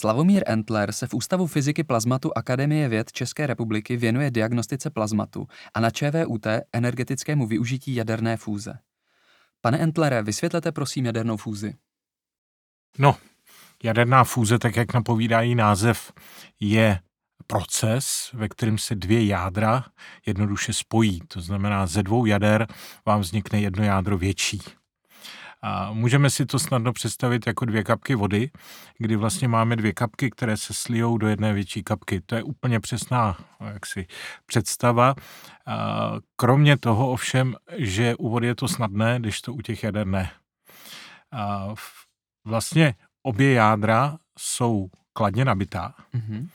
Slavomír Entler se v Ústavu fyziky plazmatu Akademie věd České republiky věnuje diagnostice plazmatu a na ČVUT energetickému využití jaderné fúze. Pane Entlere, vysvětlete prosím jadernou fúzi. No, jaderná fúze, tak jak napovídá její název, je proces, ve kterém se dvě jádra jednoduše spojí. To znamená, ze dvou jader vám vznikne jedno jádro větší. A můžeme si to snadno představit jako dvě kapky vody, kdy vlastně máme dvě kapky, které se slijou do jedné větší kapky. To je úplně přesná jaksi, představa. A kromě toho ovšem, že u vody je to snadné, když to u těch jader ne. A vlastně obě jádra jsou kladně nabitá. Mm-hmm.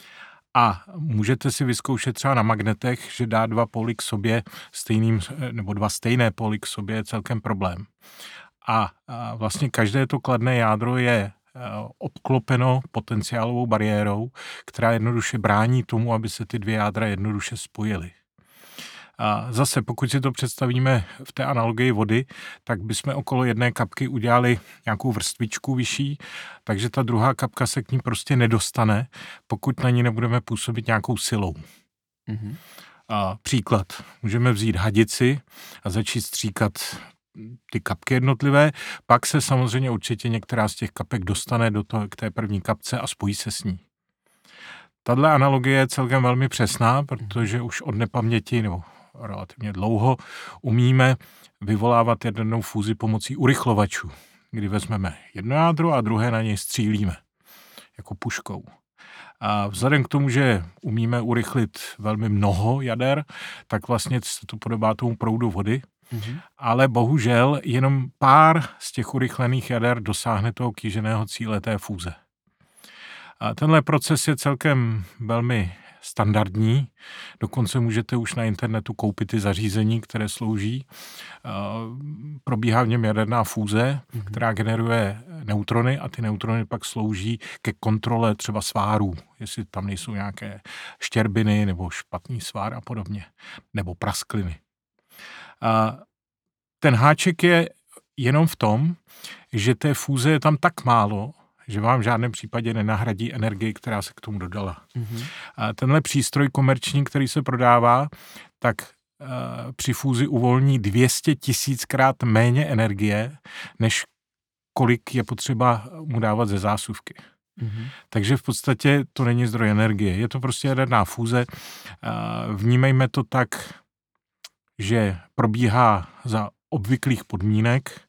A můžete si vyzkoušet třeba na magnetech, že dá dva póly k sobě stejným, nebo dva stejné póly k sobě je celkem problém. A, vlastně každé to kladné jádro je e, obklopeno potenciálovou bariérou, která jednoduše brání tomu, aby se ty dvě jádra jednoduše spojily. A zase, pokud si to představíme v té analogii vody, tak bychom okolo jedné kapky udělali nějakou vrstvičku vyšší, takže ta druhá kapka se k ní prostě nedostane, pokud na ní nebudeme působit nějakou silou. Mm-hmm. A příklad. Můžeme vzít hadici a začít stříkat ty kapky jednotlivé, pak se samozřejmě určitě některá z těch kapek dostane do toho, k té první kapce a spojí se s ní. Tahle analogie je celkem velmi přesná, protože už od nepaměti nebo relativně dlouho umíme vyvolávat jadernou fúzi pomocí urychlovačů, kdy vezmeme jedno jádro a druhé na něj střílíme jako puškou. A vzhledem k tomu, že umíme urychlit velmi mnoho jader, tak vlastně se to podobá tomu proudu vody, Mm-hmm. Ale bohužel jenom pár z těch urychlených jader dosáhne toho kýženého cíle té fúze. A tenhle proces je celkem velmi standardní. Dokonce můžete už na internetu koupit ty zařízení, které slouží. Probíhá v něm jaderná fúze, mm-hmm. která generuje neutrony a ty neutrony pak slouží ke kontrole třeba svárů, jestli tam nejsou nějaké štěrbiny nebo špatný svár a podobně, nebo praskliny. A ten háček je jenom v tom, že té fúze je tam tak málo, že vám v žádném případě nenahradí energii, která se k tomu dodala. Mm-hmm. A tenhle přístroj komerční, který se prodává, tak uh, při fúzi uvolní 200 tisíckrát méně energie, než kolik je potřeba mu dávat ze zásuvky. Mm-hmm. Takže v podstatě to není zdroj energie. Je to prostě jaderná fúze. Uh, vnímejme to tak, že probíhá za obvyklých podmínek.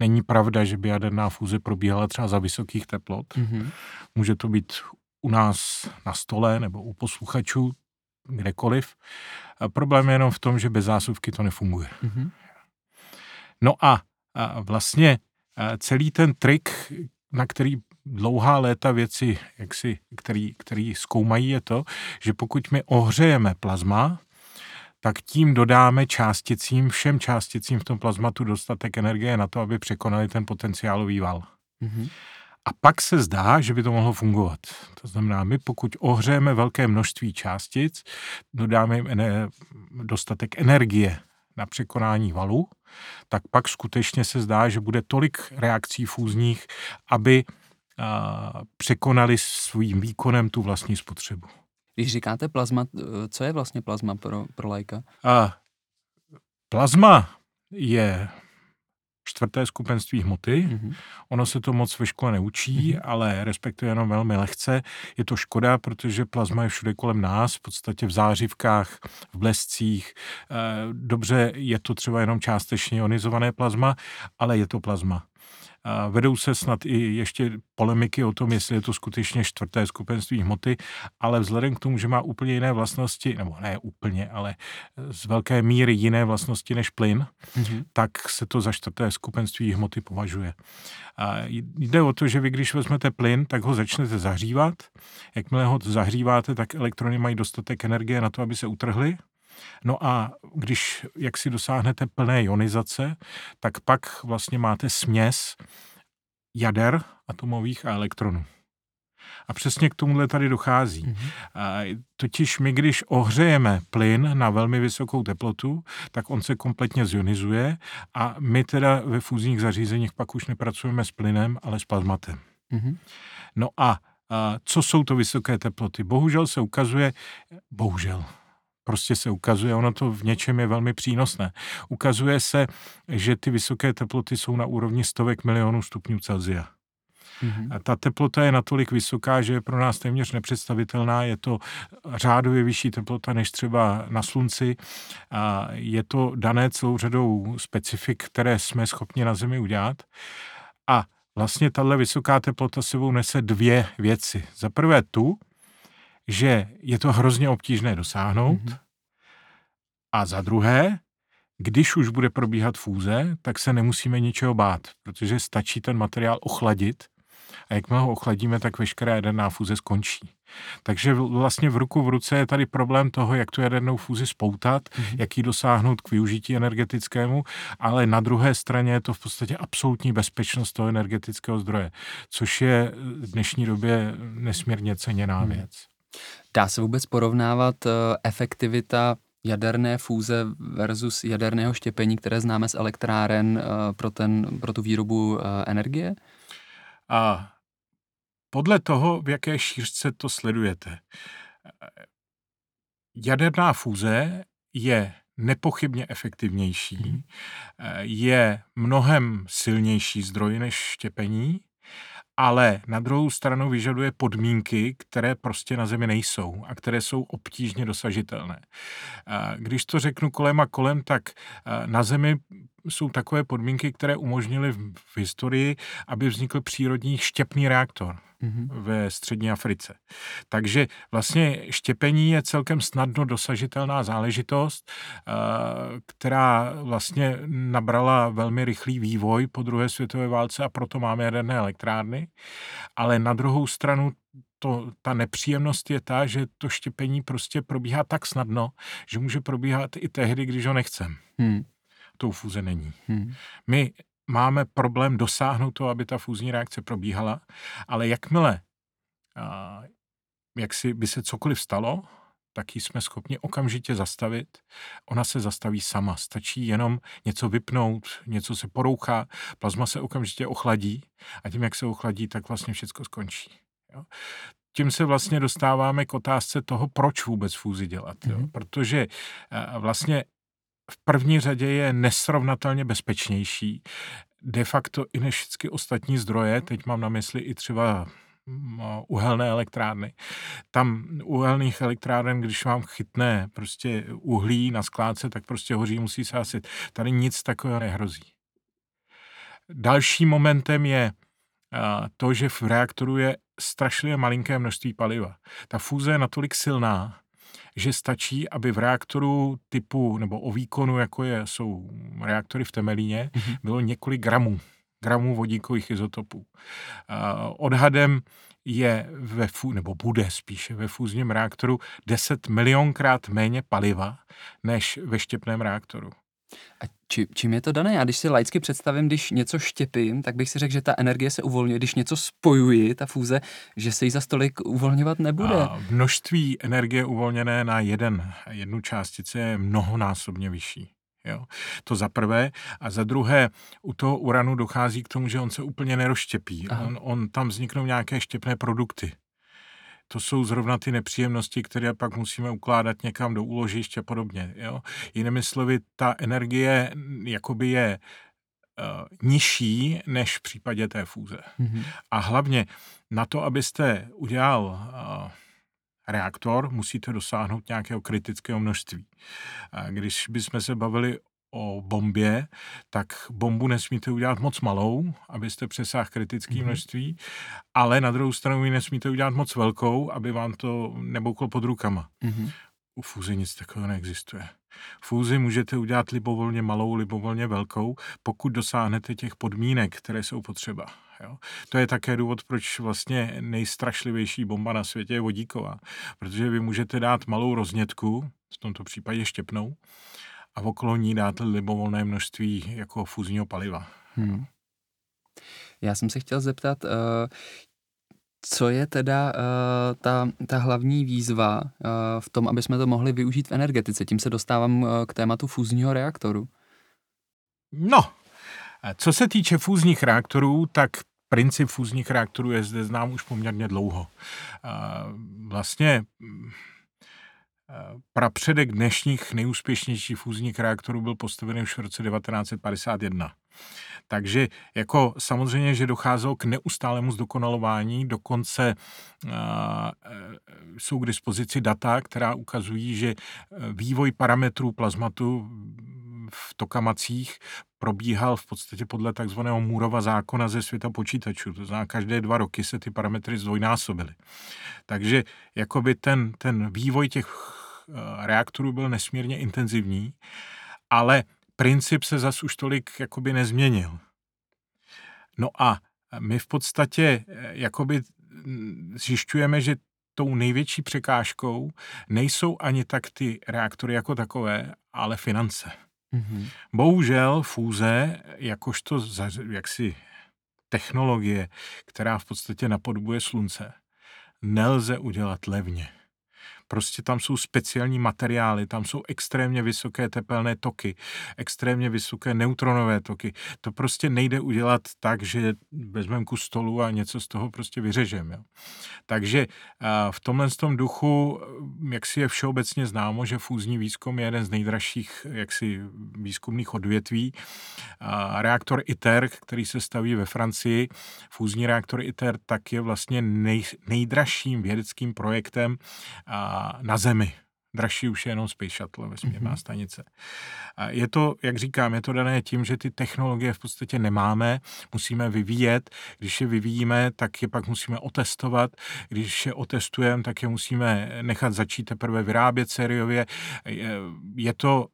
Není pravda, že by jaderná fúze probíhala třeba za vysokých teplot. Mm-hmm. Může to být u nás na stole nebo u posluchačů, kdekoliv. A problém je jenom v tom, že bez zásuvky to nefunguje. Mm-hmm. No a, a vlastně a celý ten trik, na který dlouhá léta věci, jak si, který, který zkoumají, je to, že pokud my ohřejeme plazma, tak tím dodáme částicím, všem částicím v tom plazmatu dostatek energie na to, aby překonali ten potenciálový val. Mm-hmm. A pak se zdá, že by to mohlo fungovat. To znamená, my pokud ohřejeme velké množství částic, dodáme jim ener- dostatek energie na překonání valu, tak pak skutečně se zdá, že bude tolik reakcí fúzních, aby a, překonali svým výkonem tu vlastní spotřebu. Když říkáte plazma, co je vlastně plazma pro, pro lajka? A plazma je čtvrté skupenství hmoty. Mm-hmm. Ono se to moc ve škole neučí, mm-hmm. ale respektuje jenom velmi lehce. Je to škoda, protože plazma je všude kolem nás, v podstatě v zářivkách, v blescích. Eh, dobře, je to třeba jenom částečně ionizované plazma, ale je to plazma. Vedou se snad i ještě polemiky o tom, jestli je to skutečně čtvrté skupenství hmoty, ale vzhledem k tomu, že má úplně jiné vlastnosti, nebo ne úplně, ale z velké míry jiné vlastnosti než plyn, mm-hmm. tak se to za čtvrté skupenství hmoty považuje. A jde o to, že vy když vezmete plyn, tak ho začnete zahřívat. Jakmile ho zahříváte, tak elektrony mají dostatek energie na to, aby se utrhly No a když jak si dosáhnete plné ionizace, tak pak vlastně máte směs jader atomových a elektronů. A přesně k tomuhle tady dochází. Mm-hmm. A totiž my, když ohřejeme plyn na velmi vysokou teplotu, tak on se kompletně zionizuje a my teda ve fúzních zařízeních pak už nepracujeme s plynem, ale s plazmatem. Mm-hmm. No a co jsou to vysoké teploty. Bohužel se ukazuje, bohužel, prostě se ukazuje, ono to v něčem je velmi přínosné. Ukazuje se, že ty vysoké teploty jsou na úrovni stovek milionů stupňů Celsia. Mm-hmm. Ta teplota je natolik vysoká, že je pro nás téměř nepředstavitelná. Je to řádově vyšší teplota než třeba na slunci. A je to dané celou řadou specifik, které jsme schopni na Zemi udělat. A vlastně tahle vysoká teplota sebou nese dvě věci. Za prvé tu, že je to hrozně obtížné dosáhnout. Mm-hmm. A za druhé, když už bude probíhat fúze, tak se nemusíme ničeho bát, protože stačí ten materiál ochladit a jakmile ho ochladíme, tak veškerá jaderná fúze skončí. Takže vlastně v ruku v ruce je tady problém toho, jak tu jadernou fúzi spoutat, mm-hmm. jak ji dosáhnout k využití energetickému, ale na druhé straně je to v podstatě absolutní bezpečnost toho energetického zdroje, což je v dnešní době nesmírně ceněná mm. věc. Dá se vůbec porovnávat eh, efektivita jaderné fúze versus jaderného štěpení, které známe z elektráren eh, pro, ten, pro tu výrobu eh, energie? A podle toho, v jaké šířce to sledujete. Jaderná fúze je nepochybně efektivnější, mhm. je mnohem silnější zdroj než štěpení, ale na druhou stranu vyžaduje podmínky, které prostě na Zemi nejsou a které jsou obtížně dosažitelné. Když to řeknu kolem a kolem, tak na Zemi jsou takové podmínky, které umožnily v historii, aby vznikl přírodní štěpný reaktor mm-hmm. ve střední Africe. Takže vlastně štěpení je celkem snadno dosažitelná záležitost, eh, která vlastně nabrala velmi rychlý vývoj po druhé světové válce a proto máme jaderné elektrárny. Ale na druhou stranu to, ta nepříjemnost je ta, že to štěpení prostě probíhá tak snadno, že může probíhat i tehdy, když ho nechcem. Hmm. Tou fúze není. Hmm. My máme problém dosáhnout toho, aby ta fúzní reakce probíhala, ale jakmile a, jak si by se cokoliv stalo, tak ji jsme schopni okamžitě zastavit. Ona se zastaví sama. Stačí jenom něco vypnout, něco se porouchá, plazma se okamžitě ochladí a tím, jak se ochladí, tak vlastně všechno skončí. Jo? Tím se vlastně dostáváme k otázce toho, proč vůbec fúzi dělat. Jo? Mm-hmm. Protože vlastně v první řadě je nesrovnatelně bezpečnější. De facto i než všechny ostatní zdroje, teď mám na mysli i třeba mm, uhelné elektrárny. Tam uhelných elektráren, když vám chytne prostě uhlí na skládce, tak prostě hoří, musí se hasit. Tady nic takového nehrozí. Dalším momentem je to, že v reaktoru je strašlivě malinké množství paliva. Ta fúze je natolik silná, že stačí, aby v reaktoru typu nebo o výkonu, jako je, jsou reaktory v Temelíně, mm-hmm. bylo několik gramů, gramů vodíkových izotopů. Uh, odhadem je ve fú, nebo bude spíše ve fúzním reaktoru 10 milionkrát méně paliva než ve štěpném reaktoru. A či, čím je to dané? Já když si laicky představím, když něco štěpím, tak bych si řekl, že ta energie se uvolňuje. Když něco spojuji, ta fúze, že se jí za stolik uvolňovat nebude. A množství energie uvolněné na jeden, jednu částici je mnohonásobně vyšší. Jo. To za prvé. A za druhé, u toho uranu dochází k tomu, že on se úplně nerozštěpí. On, on tam vzniknou nějaké štěpné produkty to jsou zrovna ty nepříjemnosti, které pak musíme ukládat někam do úložiště a podobně. Jo? Jinými slovy, ta energie jakoby je uh, nižší než v případě té fúze. Mm-hmm. A hlavně na to, abyste udělal uh, reaktor, musíte dosáhnout nějakého kritického množství. Když bychom se bavili o bombě, tak bombu nesmíte udělat moc malou, abyste přesáhl kritické mm-hmm. množství, ale na druhou stranu ji nesmíte udělat moc velkou, aby vám to nebouklo pod rukama. Mm-hmm. U fúze nic takového neexistuje. Fúzi můžete udělat libovolně malou, libovolně velkou, pokud dosáhnete těch podmínek, které jsou potřeba. Jo? To je také důvod, proč vlastně nejstrašlivější bomba na světě je vodíková. Protože vy můžete dát malou roznětku, v tomto případě štěpnou, a okolo ní dáte libovolné množství jako fúzního paliva. Hmm. Já jsem se chtěl zeptat, uh, co je teda uh, ta, ta hlavní výzva uh, v tom, aby jsme to mohli využít v energetice? Tím se dostávám k tématu fúzního reaktoru. No, co se týče fúzních reaktorů, tak princip fúzních reaktorů je zde znám už poměrně dlouho. Vlastně prapředek dnešních nejúspěšnějších fúzních reaktorů byl postavený už v roce 1951. Takže jako samozřejmě, že docházelo k neustálému zdokonalování, dokonce uh, jsou k dispozici data, která ukazují, že vývoj parametrů plazmatu v tokamacích probíhal v podstatě podle takzvaného Můrova zákona ze světa počítačů. To znamená, každé dva roky se ty parametry zdvojnásobily. Takže jakoby ten, ten vývoj těch reaktorů byl nesmírně intenzivní, ale princip se zas už tolik jakoby nezměnil. No a my v podstatě eh, jakoby mm, zjišťujeme, že tou největší překážkou nejsou ani tak ty reaktory jako takové, ale finance. Mm-hmm. Bohužel fúze, jakožto jaksi technologie, která v podstatě napodobuje slunce, nelze udělat levně. Prostě tam jsou speciální materiály, tam jsou extrémně vysoké tepelné toky, extrémně vysoké neutronové toky. To prostě nejde udělat tak, že vezmeme kus stolu a něco z toho prostě vyřežeme. Takže v tomhle tom duchu, jak si je všeobecně známo, že fúzní výzkum je jeden z nejdražších jaksi výzkumných odvětví. Reaktor ITER, který se staví ve Francii, fúzní reaktor ITER, tak je vlastně nej, nejdražším vědeckým projektem na Zemi. Dražší už je jenom Space Shuttle, vesmírná mm-hmm. stanice. A je to, jak říkám, je to dané tím, že ty technologie v podstatě nemáme, musíme vyvíjet. Když je vyvíjíme, tak je pak musíme otestovat. Když je otestujeme, tak je musíme nechat začít teprve vyrábět sériově. Je to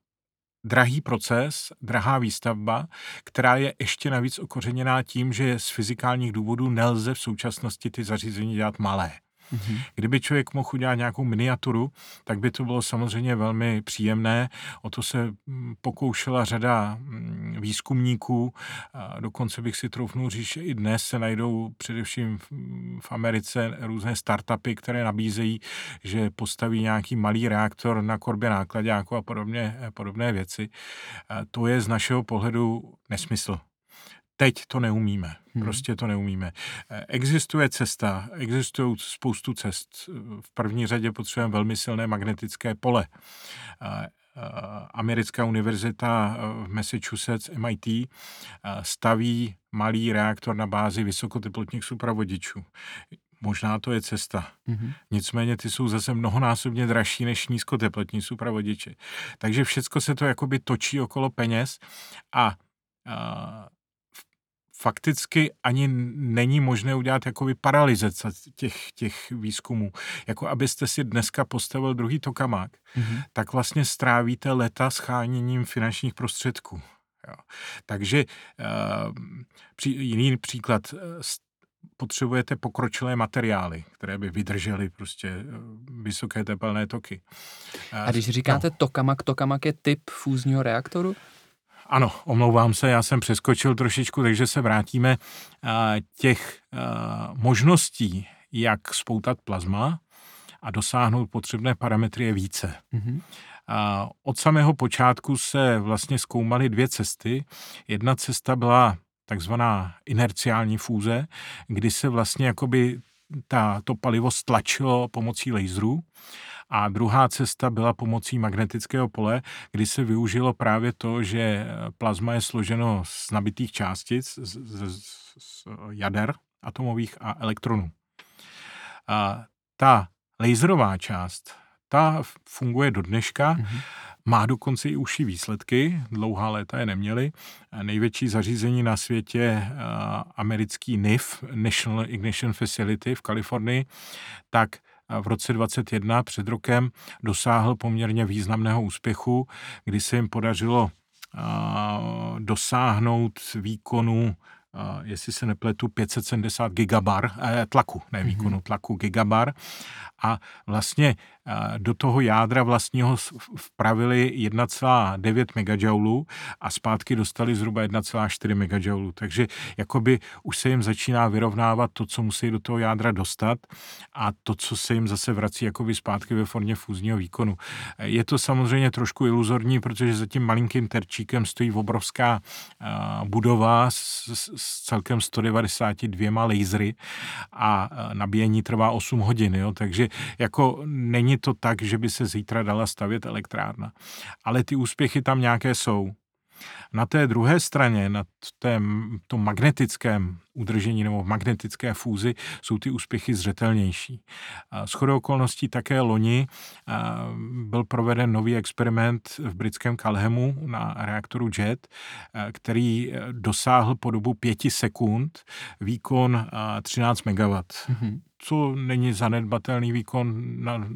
drahý proces, drahá výstavba, která je ještě navíc okořeněná tím, že z fyzikálních důvodů nelze v současnosti ty zařízení dělat malé. Mm-hmm. Kdyby člověk mohl udělat nějakou miniaturu, tak by to bylo samozřejmě velmi příjemné. O to se mm, pokoušela řada mm, výzkumníků. A dokonce bych si troufnul říct, že i dnes se najdou především v Americe různé startupy, které nabízejí, že postaví nějaký malý reaktor na korbě nákladňáku a podobně, podobné věci. A to je z našeho pohledu nesmysl. Teď to neumíme. Hmm. Prostě to neumíme. Eh, existuje cesta, existují spoustu cest. V první řadě potřebujeme velmi silné magnetické pole. Eh, americká univerzita v Massachusetts, MIT, staví malý reaktor na bázi vysokoteplotních supravodičů. Možná to je cesta. Mm-hmm. Nicméně ty jsou zase mnohonásobně dražší než nízkoteplotní supravodiče. Takže všecko se to jakoby točí okolo peněz a, a fakticky ani není možné udělat jakoby paralizace těch, těch výzkumů. Jako abyste si dneska postavil druhý tokamák, mm-hmm. tak vlastně strávíte leta scháněním finančních prostředků. Jo. Takže uh, při, jiný příklad, uh, potřebujete pokročilé materiály, které by vydržely prostě eh, vysoké tepelné toky. A když říkáte no. tokamak, tokamak je typ fúzního reaktoru? Ano, omlouvám se, já jsem přeskočil trošičku, takže se vrátíme. Těch možností, jak spoutat plazma a dosáhnout potřebné parametry je více. Mm-hmm. Od samého počátku se vlastně zkoumaly dvě cesty. Jedna cesta byla takzvaná inerciální fúze, kdy se vlastně jakoby ta, to palivo stlačilo pomocí laserů a druhá cesta byla pomocí magnetického pole, kdy se využilo právě to, že plazma je složeno z nabitých částic, z, z, z jader atomových a elektronů. A ta laserová část, ta funguje do dneška, mm-hmm. má dokonce i užší výsledky, dlouhá léta je neměli. Největší zařízení na světě, americký NIF, National Ignition Facility v Kalifornii, tak v roce 2021 před rokem dosáhl poměrně významného úspěchu, kdy se jim podařilo dosáhnout výkonu jestli se nepletu, 570 gigabar eh, tlaku, ne mhm. výkonu, tlaku gigabar. A vlastně do toho jádra vlastního vpravili 1,9 MJ a zpátky dostali zhruba 1,4 MJ. Takže jakoby už se jim začíná vyrovnávat to, co musí do toho jádra dostat a to, co se jim zase vrací jakoby zpátky ve formě fúzního výkonu. Je to samozřejmě trošku iluzorní, protože za tím malinkým terčíkem stojí obrovská budova s, s celkem 192 lasery a nabíjení trvá 8 hodin, jo? takže jako není to tak, že by se zítra dala stavět elektrárna. Ale ty úspěchy tam nějaké jsou. Na té druhé straně, na tom magnetickém udržení nebo v magnetické fúzi jsou ty úspěchy zřetelnější. S chodou okolností také loni byl proveden nový experiment v britském Calhemu na reaktoru JET, který dosáhl po dobu pěti sekund výkon 13 MW. Mm-hmm co není zanedbatelný výkon, na,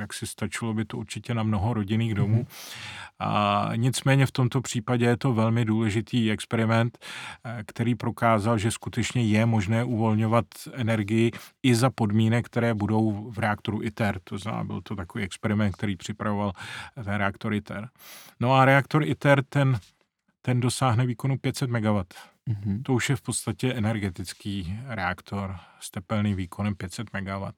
jak si stačilo by to určitě na mnoho rodinných domů. Mm-hmm. A nicméně v tomto případě je to velmi důležitý experiment, eh, který prokázal, že skutečně je možné uvolňovat energii i za podmínek, které budou v reaktoru ITER. To znamená, byl to takový experiment, který připravoval ten reaktor ITER. No a reaktor ITER, ten, ten dosáhne výkonu 500 MW. Mm-hmm. To už je v podstatě energetický reaktor s tepelným výkonem 500 MW.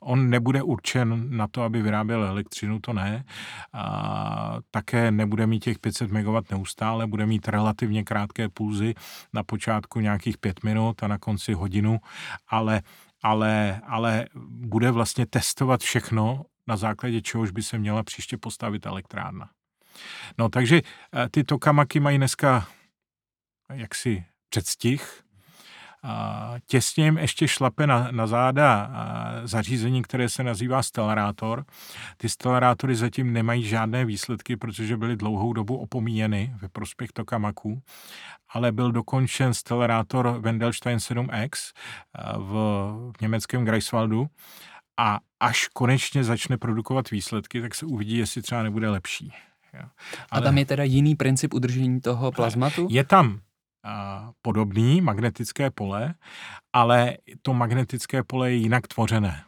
On nebude určen na to, aby vyráběl elektřinu, to ne. A také nebude mít těch 500 MW neustále, bude mít relativně krátké pulzy, na počátku nějakých 5 minut a na konci hodinu, ale, ale, ale bude vlastně testovat všechno, na základě čehož by se měla příště postavit elektrárna. No takže eh, ty tokamaky mají dneska jaksi předstih. A těsně jim ještě šlape na, na záda zařízení, které se nazývá stelarátor. Ty stelarátory zatím nemají žádné výsledky, protože byly dlouhou dobu opomíjeny ve prospěch tokamaků, ale byl dokončen stelarátor Wendelstein 7X v, v německém Greifswaldu a až konečně začne produkovat výsledky, tak se uvidí, jestli třeba nebude lepší. Jo. Ale... A tam je teda jiný princip udržení toho plazmatu? Je tam podobný magnetické pole, ale to magnetické pole je jinak tvořené.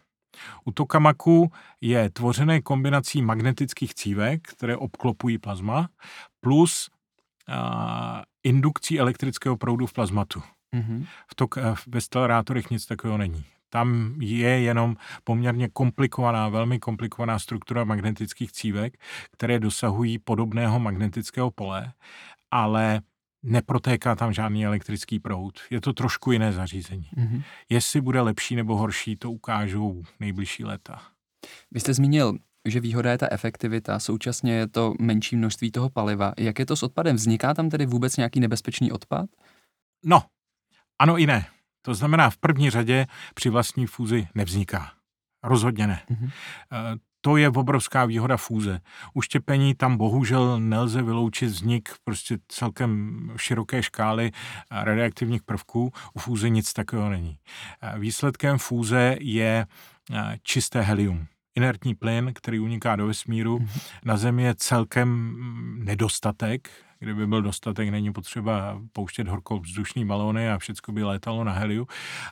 U tokamaku je tvořené kombinací magnetických cívek, které obklopují plazma, plus a, indukcí elektrického proudu v plazmatu. Mm-hmm. V tok, ve stelarátorech nic takového není. Tam je jenom poměrně komplikovaná, velmi komplikovaná struktura magnetických cívek, které dosahují podobného magnetického pole, ale neprotéká tam žádný elektrický proud. Je to trošku jiné zařízení. Mm-hmm. Jestli bude lepší nebo horší, to ukážou nejbližší léta. Vy jste zmínil, že výhoda je ta efektivita, současně je to menší množství toho paliva. Jak je to s odpadem? Vzniká tam tedy vůbec nějaký nebezpečný odpad? No, ano i ne. To znamená, v první řadě při vlastní fúzi nevzniká. Rozhodně ne. Mm-hmm to je obrovská výhoda fúze. Uštěpení tam bohužel nelze vyloučit vznik prostě celkem široké škály radioaktivních prvků. U fúze nic takového není. Výsledkem fúze je čisté helium inertní plyn, který uniká do vesmíru. Mm-hmm. Na Zemi je celkem nedostatek Kdyby byl dostatek, není potřeba pouštět horkou vzdušný balóny a všechno by létalo na heliu.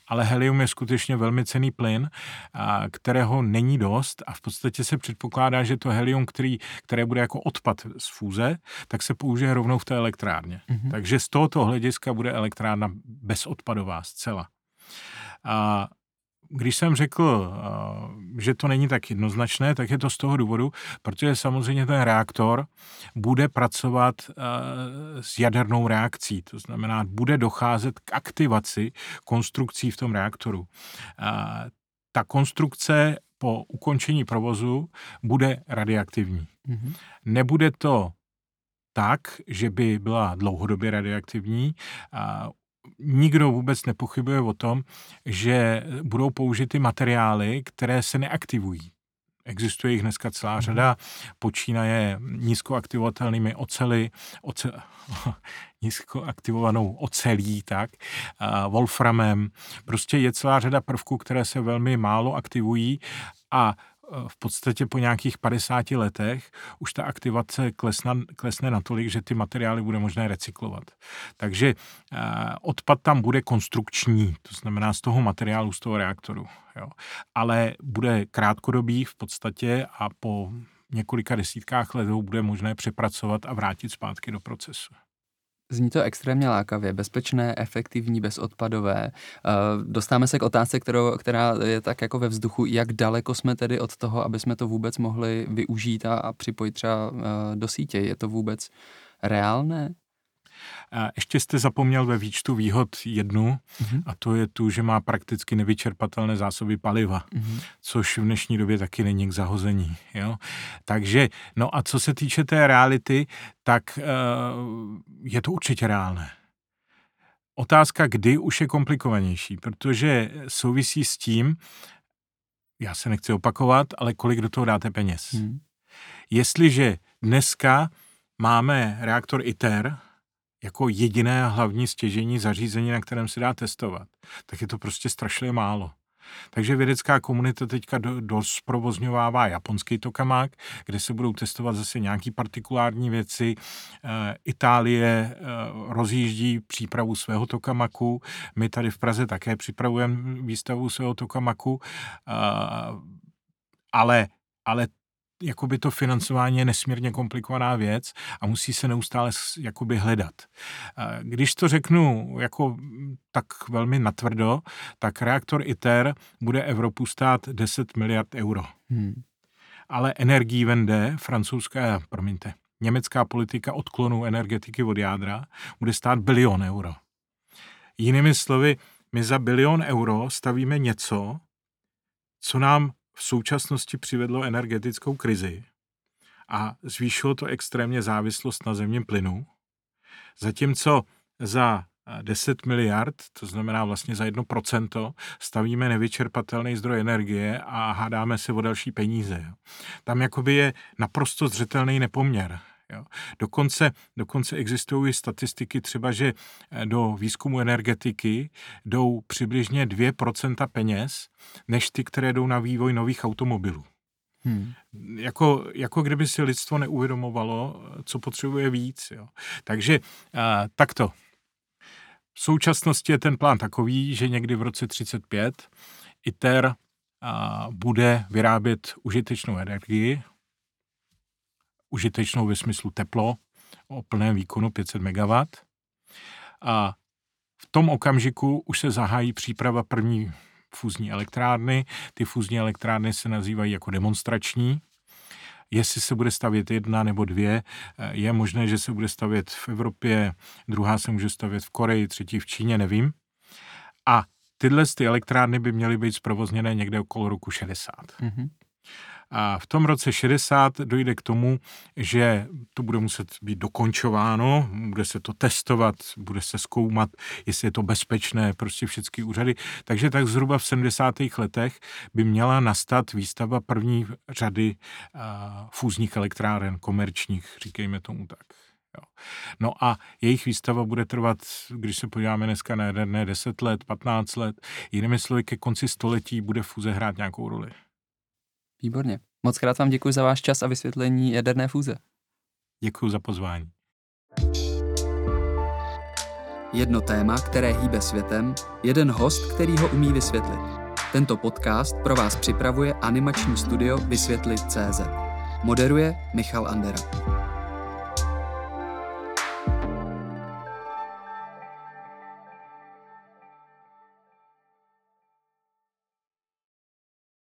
Ale helium je skutečně velmi cený plyn, a kterého není dost a v podstatě se předpokládá, že to helium, který, které bude jako odpad z fúze, tak se použije rovnou v té elektrárně. Mm-hmm. Takže z tohoto hlediska bude elektrárna bezodpadová zcela. A když jsem řekl, eh, že to není tak jednoznačné, tak je to z toho důvodu, protože samozřejmě ten reaktor bude pracovat eh, s jadernou reakcí, to znamená, bude docházet k aktivaci konstrukcí v tom reaktoru. Ta konstrukce po ukončení provozu bude radioaktivní. Mm-hmm. Nebude to tak, že by byla dlouhodobě radioaktivní nikdo vůbec nepochybuje o tom, že budou použity materiály, které se neaktivují. Existuje jich dneska celá mhm. řada, počínaje nízkoaktivovatelnými ocely, oce, nízkoaktivovanou ocelí, tak, a wolframem. Prostě je celá řada prvků, které se velmi málo aktivují a v podstatě po nějakých 50 letech už ta aktivace klesne, klesne natolik, že ty materiály bude možné recyklovat. Takže odpad tam bude konstrukční, to znamená z toho materiálu, z toho reaktoru. Jo. Ale bude krátkodobý v podstatě a po několika desítkách let ho bude možné přepracovat a vrátit zpátky do procesu. Zní to extrémně lákavě, bezpečné, efektivní, bezodpadové. Eh, dostáváme se k otázce, kterou, která je tak jako ve vzduchu, jak daleko jsme tedy od toho, aby jsme to vůbec mohli využít a, a připojit třeba eh, do sítě. Je to vůbec reálné? Ještě jste zapomněl ve výčtu výhod jednu, mm-hmm. a to je tu, že má prakticky nevyčerpatelné zásoby paliva, mm-hmm. což v dnešní době taky není k zahození. Jo? Takže, no a co se týče té reality, tak uh, je to určitě reálné. Otázka, kdy už je komplikovanější, protože souvisí s tím, já se nechci opakovat, ale kolik do toho dáte peněz. Hmm. Jestliže dneska máme reaktor ITER, jako jediné a hlavní stěžení zařízení, na kterém se dá testovat, tak je to prostě strašně málo. Takže vědecká komunita teďka dost provozňovává japonský tokamak, kde se budou testovat zase nějaký partikulární věci. E, Itálie e, rozjíždí přípravu svého tokamaku. My tady v Praze také připravujeme výstavu svého tokamaku. E, ale ale jakoby to financování je nesmírně komplikovaná věc a musí se neustále jakoby hledat. Když to řeknu jako tak velmi natvrdo, tak reaktor ITER bude Evropu stát 10 miliard euro. Hmm. Ale energii vende francouzská, promiňte, německá politika odklonu energetiky od jádra bude stát bilion euro. Jinými slovy, my za bilion euro stavíme něco, co nám v současnosti přivedlo energetickou krizi a zvýšilo to extrémně závislost na zemním plynu, zatímco za 10 miliard, to znamená vlastně za 1%, stavíme nevyčerpatelný zdroj energie a hádáme se o další peníze. Tam jakoby je naprosto zřetelný nepoměr. Jo. Dokonce, dokonce existují statistiky třeba, že eh, do výzkumu energetiky jdou přibližně 2% peněz, než ty, které jdou na vývoj nových automobilů. Hmm. Jako, jako kdyby si lidstvo neuvědomovalo, co potřebuje víc. Jo. Takže a, takto. V současnosti je ten plán takový, že někdy v roce 35 ITER a, bude vyrábět užitečnou energii, užitečnou ve smyslu teplo o plném výkonu 500 MW. A v tom okamžiku už se zahájí příprava první fúzní elektrárny. Ty fúzní elektrárny se nazývají jako demonstrační. Jestli se bude stavět jedna nebo dvě, je možné, že se bude stavět v Evropě, druhá se může stavět v Koreji, třetí v Číně, nevím. A tyhle ty elektrárny by měly být zprovozněné někde okolo roku 60. Mm-hmm. A v tom roce 60 dojde k tomu, že to bude muset být dokončováno, bude se to testovat, bude se zkoumat, jestli je to bezpečné, prostě všechny úřady. Takže tak zhruba v 70. letech by měla nastat výstava první řady fúzních elektráren, komerčních, říkejme tomu tak. Jo. No a jejich výstava bude trvat, když se podíváme dneska na jaderné 10 let, 15 let, jinými slovy ke konci století bude fúze hrát nějakou roli. Výborně. Moc krát vám děkuji za váš čas a vysvětlení jaderné fúze. Děkuji za pozvání. Jedno téma, které hýbe světem, jeden host, který ho umí vysvětlit. Tento podcast pro vás připravuje animační studio Vysvětlit.cz. Moderuje Michal Andera.